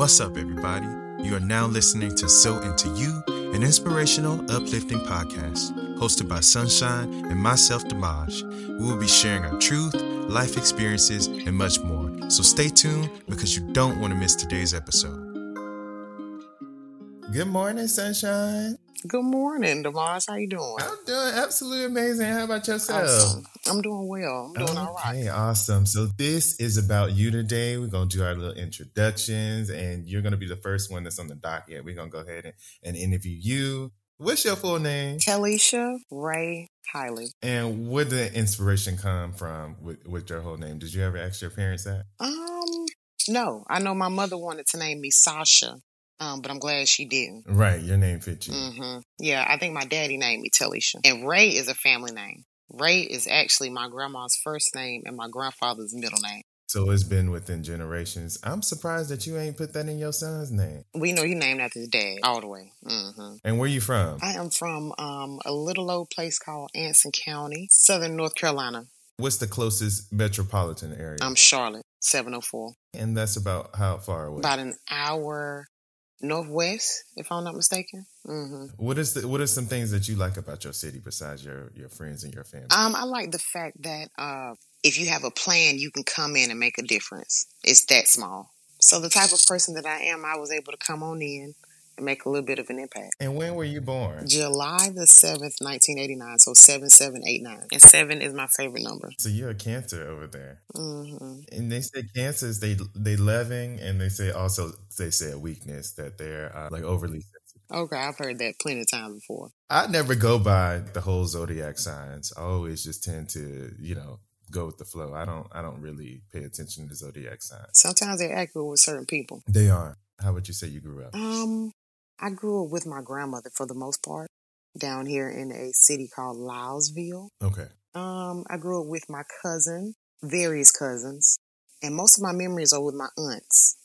What's up, everybody? You are now listening to So Into You, an inspirational, uplifting podcast hosted by Sunshine and myself, Damaj. We will be sharing our truth, life experiences, and much more. So stay tuned because you don't want to miss today's episode. Good morning, Sunshine. Good morning, Demas. How you doing? I'm doing absolutely amazing. How about yourself? Awesome. I'm doing well. I'm doing okay, all right. awesome. So this is about you today. We're gonna do our little introductions, and you're gonna be the first one that's on the docket. We're gonna go ahead and, and interview you. What's your full name? Talisha Ray Hiley. And where did the inspiration come from with, with your whole name? Did you ever ask your parents that? Um, no. I know my mother wanted to name me Sasha, um, but I'm glad she didn't. Right, your name fits you. hmm Yeah, I think my daddy named me Talisha. And Ray is a family name. Ray is actually my grandma's first name and my grandfather's middle name. So it's been within generations. I'm surprised that you ain't put that in your son's name. We know you named after his dad all the way. hmm And where you from? I am from um, a little old place called Anson County, southern North Carolina. What's the closest metropolitan area? I'm Charlotte, 704. and that's about how far away? About an hour northwest, if I'm not mistaken. hmm What is the what are some things that you like about your city besides your your friends and your family? Um, I like the fact that uh, if you have a plan, you can come in and make a difference. It's that small. So the type of person that I am, I was able to come on in and make a little bit of an impact. and when were you born? July the 7th, 1989. So 7789. And 7 is my favorite number. So you're a cancer over there. hmm And they say cancers they they loving and they say also they say a weakness that they're uh, like overly sensitive. Okay, I've heard that plenty of times before. I never go by the whole zodiac signs. I always just tend to, you know, go with the flow. I don't I don't really pay attention to zodiac signs. Sometimes they're accurate with certain people. They are. How would you say you grew up? Um, I grew up with my grandmother for the most part down here in a city called Lilesville. Okay. Um, I grew up with my cousin, various cousins, and most of my memories are with my aunts.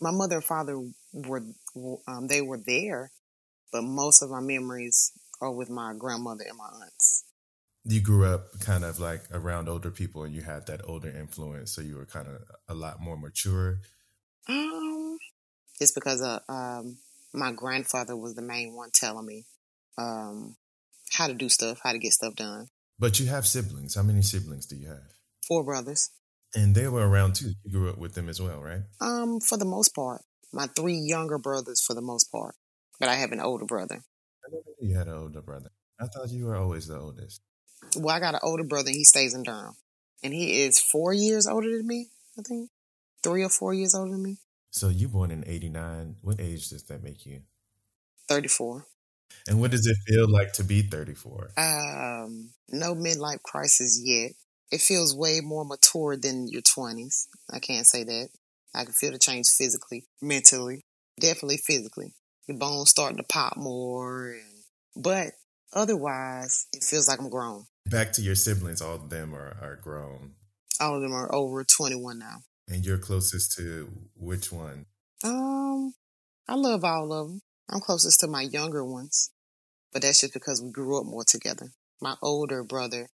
My mother and father were, um, they were there, but most of my memories are with my grandmother and my aunts. You grew up kind of like around older people and you had that older influence, so you were kind of a lot more mature. Um, it's because of um, my grandfather was the main one telling me um, how to do stuff, how to get stuff done. But you have siblings. How many siblings do you have? Four brothers. And they were around too. You grew up with them as well, right? Um, for the most part, my three younger brothers for the most part, but I have an older brother. I didn't know you had an older brother. I thought you were always the oldest. Well, I got an older brother. and He stays in Durham, and he is four years older than me. I think three or four years older than me. So you born in '89. What age does that make you? Thirty-four. And what does it feel like to be 34? Um, no midlife crisis yet. It feels way more mature than your twenties. I can't say that. I can feel the change physically, mentally, definitely physically. Your bones starting to pop more, and but otherwise, it feels like I'm grown. Back to your siblings, all of them are, are grown. All of them are over twenty-one now. And you're closest to which one? Um, I love all of them. I'm closest to my younger ones, but that's just because we grew up more together. My older brother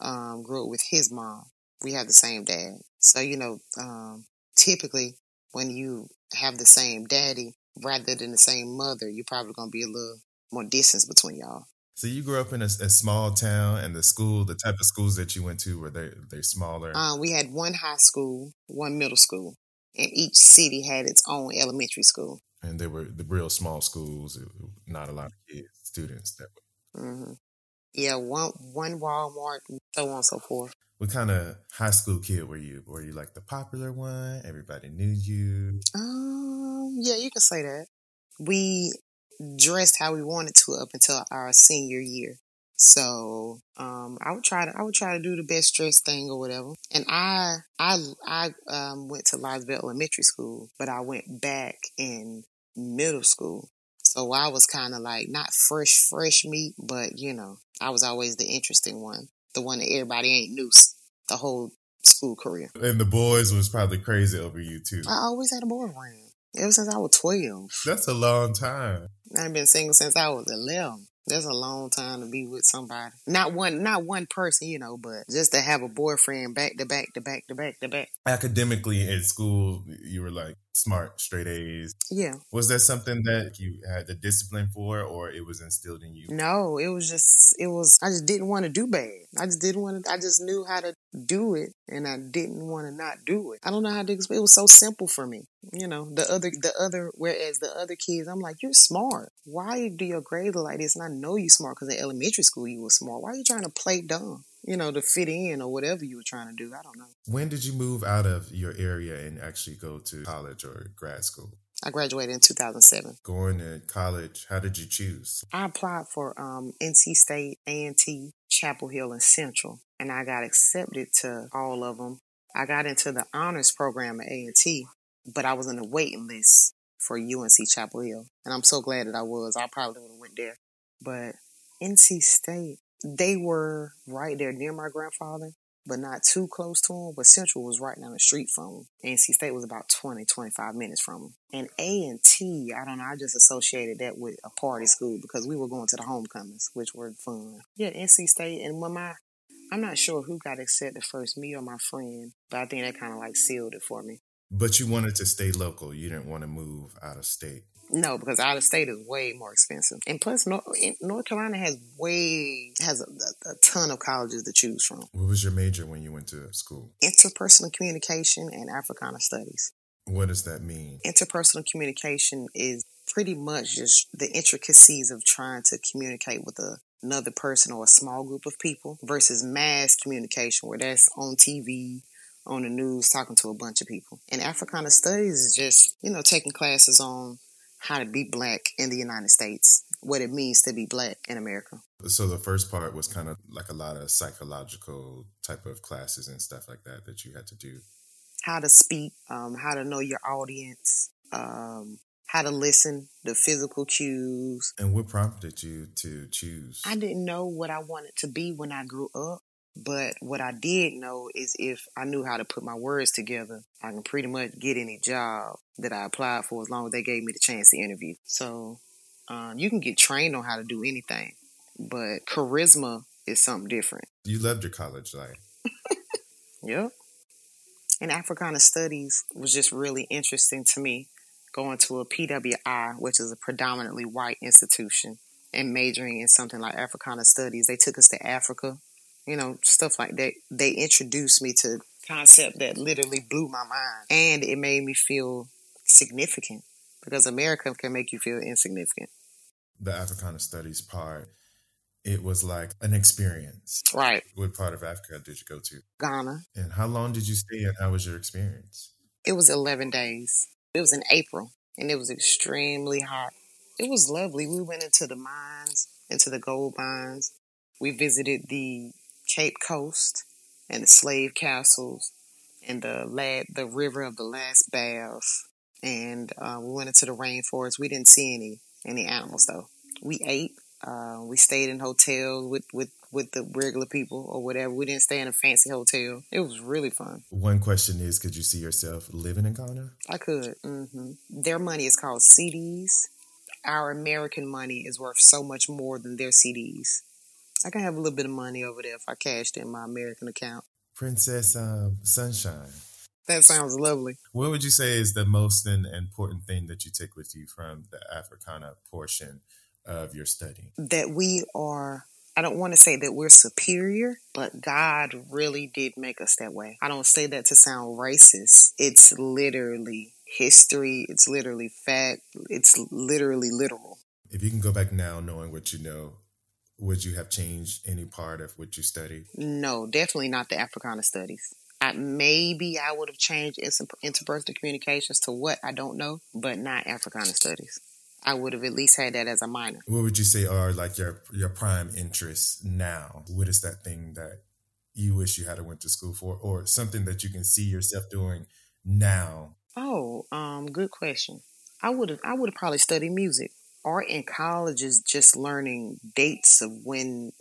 um, grew up with his mom. We have the same dad. So, you know, um, typically when you have the same daddy rather than the same mother, you're probably going to be a little more distance between y'all. So you grew up in a, a small town, and the school, the type of schools that you went to, were they they smaller? Um, we had one high school, one middle school, and each city had its own elementary school. and they were the real small schools, not a lot of kids, students. That were. hmm Yeah, one one Walmart, so on and so forth. What kind of high school kid were you? Were you like the popular one? Everybody knew you. Um, yeah, you can say that. We dressed how we wanted to up until our senior year. So, um, I would try to, I would try to do the best dress thing or whatever. And I, I, I, um, went to Lilesville Elementary School, but I went back in middle school. So I was kind of like not fresh, fresh meat, but you know, I was always the interesting one, the one that everybody ain't knew the whole school career. And the boys was probably crazy over you too. I always had a boyfriend ever since I was 12. That's a long time. I've been single since I was 11. That's a long time to be with somebody. Not one, not one person, you know, but just to have a boyfriend back to back to back to back to back. Academically at school, you were like smart, straight A's. Yeah. Was that something that you had the discipline for, or it was instilled in you? No, it was just, it was, I just didn't want to do bad. I just didn't want to, I just knew how to do it and I didn't want to not do it. I don't know how to explain. It was so simple for me. You know, the other, the other, whereas the other kids, I'm like, you're smart. Why do your grades like this? And I know you're smart because in elementary school you were smart. Why are you trying to play dumb? You know, to fit in or whatever you were trying to do. I don't know. When did you move out of your area and actually go to college or grad school? I graduated in 2007. Going to college, how did you choose? I applied for um, NC State, A&T, Chapel Hill, and Central, and I got accepted to all of them. I got into the honors program at A&T, but I was in the waiting list for UNC Chapel Hill, and I'm so glad that I was. I probably would have went there, but NC State, they were right there near my grandfather, but not too close to him. But Central was right down the street from him. NC State was about 20, 25 minutes from him. And A and T, I don't know, I just associated that with a party school because we were going to the homecomings, which were fun. Yeah, NC State. And when my, I'm not sure who got accepted first, me or my friend, but I think that kind of like sealed it for me. But you wanted to stay local. You didn't want to move out of state. No, because out of state is way more expensive, and plus, North, North Carolina has way has a, a, ton of colleges to choose from. What was your major when you went to school? Interpersonal communication and Africana studies. What does that mean? Interpersonal communication is pretty much just the intricacies of trying to communicate with a, another person or a small group of people versus mass communication, where that's on TV on the news talking to a bunch of people. And Africana studies is just, you know, taking classes on how to be black in the United States, what it means to be black in America. So the first part was kind of like a lot of psychological type of classes and stuff like that that you had to do. How to speak, um, how to know your audience, um, how to listen, the physical cues. And what prompted you to choose? I didn't know what I wanted to be when I grew up. But what I did know is if I knew how to put my words together, I can pretty much get any job that I applied for as long as they gave me the chance to interview. So um, you can get trained on how to do anything, but charisma is something different. You loved your college life. yep. And Africana Studies was just really interesting to me going to a PWI, which is a predominantly white institution, and majoring in something like Africana Studies. They took us to Africa you know, stuff like that. They introduced me to concept that literally blew my mind. And it made me feel significant because America can make you feel insignificant. The Africana Studies part, it was like an experience. Right. What part of Africa did you go to? Ghana. And how long did you stay and how was your experience? It was 11 days. It was in April and it was extremely hot. It was lovely. We went into the mines, into the gold mines. We visited the Cape Coast and the slave castles and the lad, the river of the last baths. And uh, we went into the rainforest. We didn't see any any animals though. We ate. Uh, we stayed in hotels with, with, with the regular people or whatever. We didn't stay in a fancy hotel. It was really fun. One question is, could you see yourself living in Ghana? I could. Mm-hmm. Their money is called cedis. Our American money is worth so much more than their cedis. I can have a little bit of money over there if I cashed in my American account. Princess um, Sunshine. That sounds lovely. What would you say is the most important thing that you take with you from the Africana portion of your study? That we are, I don't want to say that we're superior, but God really did make us that way. I don't say that to sound racist. It's literally history, it's literally fact, it's literally literal. If you can go back now knowing what you know, would you have changed any part of what you studied? No, definitely not the Africana studies. I, maybe I would have changed interpersonal communications to what I don't know, but not Africana studies. I would have at least had that as a minor. What would you say are like your your prime interests now? What is that thing that you wish you had went to school for, or something that you can see yourself doing now? Oh, um, good question. I would have I would have probably studied music art in college is just learning dates of when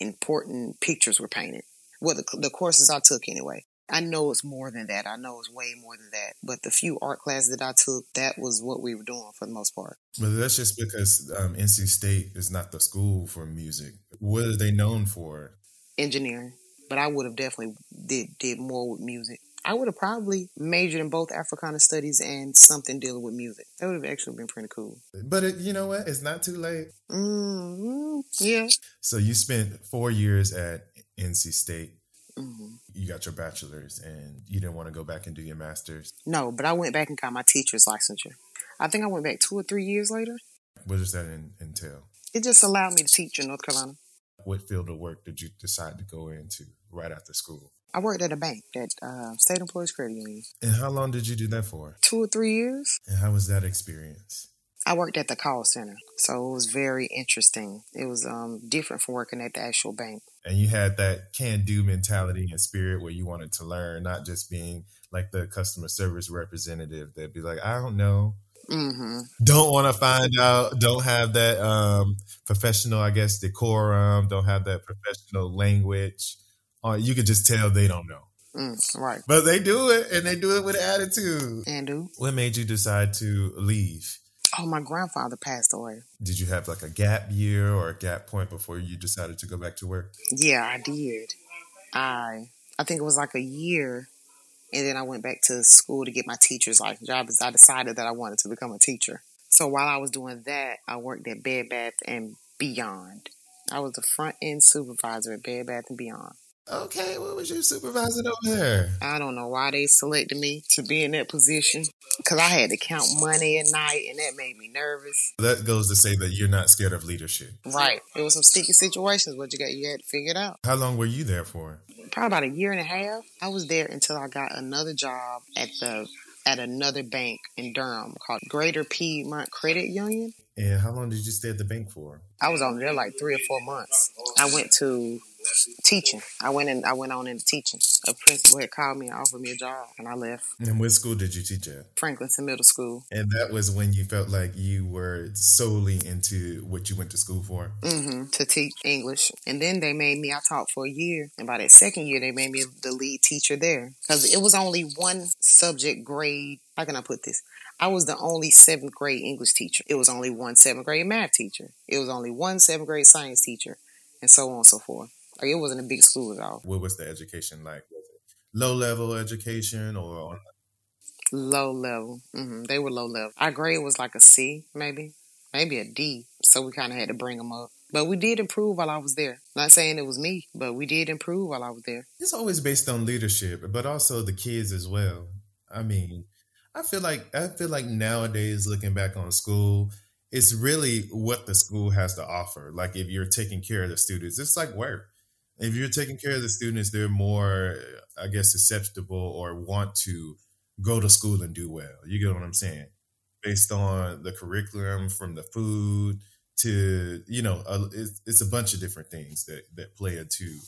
important pictures were painted. Well, the, the courses I took anyway. I know it's more than that. I know it's way more than that. But the few art classes that I took, that was what we were doing for the most part. But that's just because um, NC State is not the school for music. What are they known for? Engineering. But I would have definitely did did more with music. I would have probably majored in both Africana studies and something dealing with music. That would have actually been pretty cool. But it, you know what? It's not too late. Mm-hmm. Yeah. So you spent four years at NC State. hmm You got your bachelor's, and you didn't want to go back and do your master's. No, but I went back and got my teacher's licensure. I think I went back two or three years later. What does that in, entail? It just allowed me to teach in North Carolina. What field of work did you decide to go into right after school? I worked at a bank, at uh, State Employees Credit Union. And how long did you do that for? Two or three years. And how was that experience? I worked at the call center, so it was very interesting. It was um, different from working at the actual bank. And you had that can do mentality and spirit where you wanted to learn, not just being like the customer service representative that'd be like, I don't know. Mm-hmm. Don't want to find out. Don't have that um, professional, I guess, decorum. Don't have that professional language. Or you could just tell they don't know. Mm, right. But they do it and they do it with attitude. And do. What made you decide to leave? Oh, my grandfather passed away. Did you have like a gap year or a gap point before you decided to go back to work? Yeah, I did. I I think it was like a year, and then I went back to school to get my teacher's license. I was- I decided that I wanted to become a teacher. So while I was doing that, I worked at Bed Bath and Beyond. I was the front end supervisor at Bed Bath and Beyond. Okay, what was you supervising over there? I don't know why they selected me to be in that position because I had to count money at night, and that made me nervous. That goes to say that you're not scared of leadership. Right, it was some sticky situations, but you got you had to figure it out. How long were you there for? probably about a year and a half. I was there until I got another job at the at another bank in Durham called Greater Piedmont Credit Union. And how long did you stay at the bank for? I was on there like three or four months. I went to teaching. I went in. I went on into teaching. A principal had called me and offered me a job, and I left And what school did you teach at? Franklinton Middle School. And that was when you felt like you were solely into what you went to school for. hmm to teach English. And then they made me, I taught for a year. And by that second year, they made me the lead teacher there. Because it was only one subject grade. How can I put this? I was the only seventh grade English teacher. It was only one seventh grade math teacher. It was only one seventh grade science teacher. And so on and so forth. Like it wasn't a big school at all. What was the education like? Low level education or Low level. hmm They were low level. Our grade was like a C, maybe. Maybe a D. So we kind of had to bring them up. But we did improve while I was there. Not saying it was me, but we did improve while I was there. it's always based on leadership, but also the kids as well. I mean, I feel like I feel like nowadays looking back on school, it's really what the school has to offer. Like if you're taking care of the students, it's like work. If you're taking care of the students, they're more, I guess, susceptible or want to go to school and do well. You get what I'm saying? Based on the curriculum, from the food to you know, a, it's, it's a bunch of different things that that play into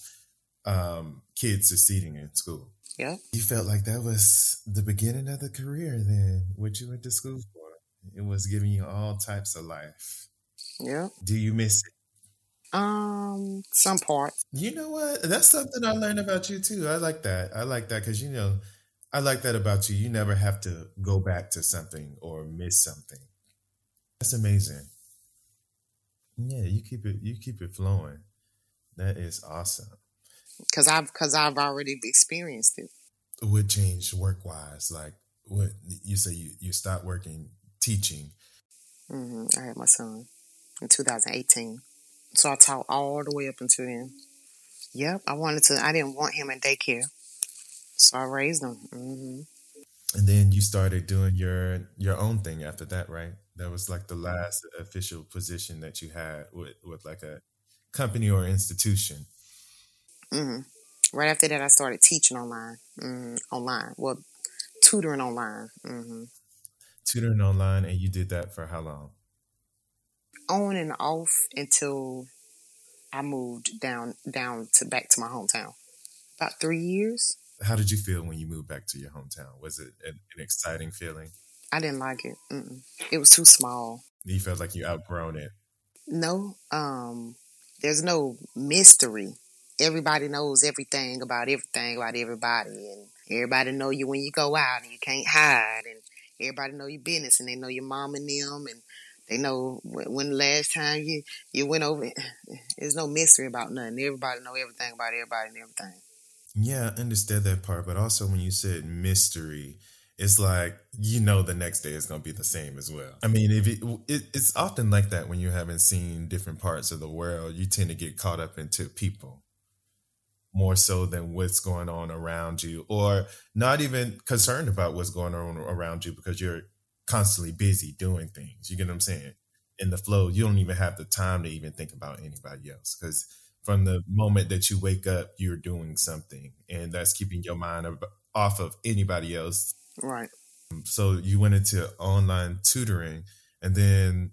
um, kids succeeding in school. Yeah. You felt like that was the beginning of the career then, what you went to school for. It was giving you all types of life. Yeah. Do you miss it? Um, some parts. You know what? That's something I learned about you too. I like that. I like that because, you know, I like that about you. You never have to go back to something or miss something. That's amazing. Yeah, you keep it you keep it flowing. That is awesome. Cause I've, cause I've already experienced it. what changed work wise? Like what you say you, you stopped working teaching. Mm-hmm. I had my son in 2018. So I taught all the way up until then. Yep. I wanted to, I didn't want him in daycare. So I raised him. hmm And then you started doing your your own thing after that, right? That was like the last official position that you had with, with like a company or institution. hmm Right after that, I started teaching online. hmm Online. Well, tutoring online. hmm Tutoring online and you did that for how long? On and off until I moved down, down to back to my hometown. About three years. How did you feel when you moved back to your hometown? Was it an, an exciting feeling? I didn't like it. Mm-mm. It was too small. You felt like you outgrown it. No, um, there's no mystery. Everybody knows everything about everything about everybody, and everybody know you when you go out, and you can't hide, and everybody know your business, and they know your mom and them, and they know when, the last time you you went over. There's no mystery about nothing. Everybody know everything about everybody and everything. Yeah, I understand that part, but also when you said mystery, it's like you know the next day is going to be the same as well. I mean, if it, it, it's often like that when you haven't seen different parts of the world, you tend to get caught up into people more so than what's going on around you, or not even concerned about what's going on around you because you're constantly busy doing things. You get what I'm saying? In the flow, you don't even have the time to even think about anybody else because from the moment that you wake up, you're doing something, and that's keeping your mind off of anybody else. Right. So you went into online tutoring, and then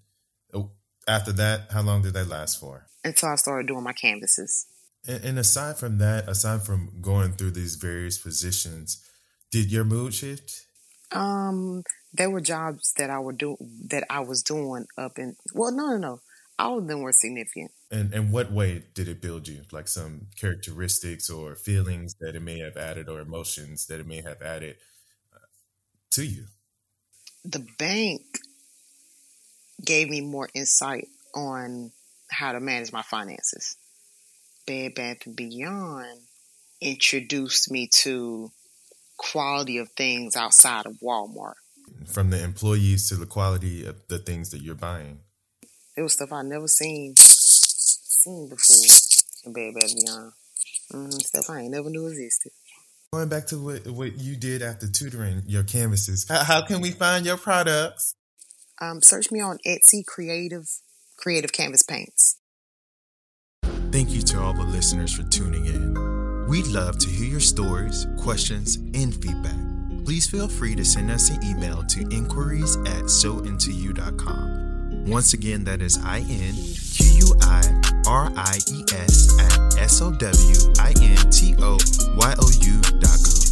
oh, after that, how long did that last for? Until I started doing my canvases. And, and aside from that, aside from going through these various positions, did your mood shift? Um, there were jobs that I would do that I was doing up in. Well, no, no, no. All of them were significant. And in what way did it build you? Like some characteristics or feelings that it may have added, or emotions that it may have added uh, to you? The bank gave me more insight on how to manage my finances. Bed Bath and Beyond introduced me to quality of things outside of Walmart. From the employees to the quality of the things that you're buying. It was stuff I never seen seen before in Bed Bath Beyond. Mm-hmm, stuff I ain't never knew existed. Going back to what, what you did after tutoring your canvases, how, how can we find your products? Um, search me on Etsy Creative Creative Canvas Paints. Thank you to all the listeners for tuning in. We'd love to hear your stories, questions, and feedback. Please feel free to send us an email to inquiries at sowintoyou.com. Once again, that is I N Q U I R I E S at S O W I N T O Y O U dot com.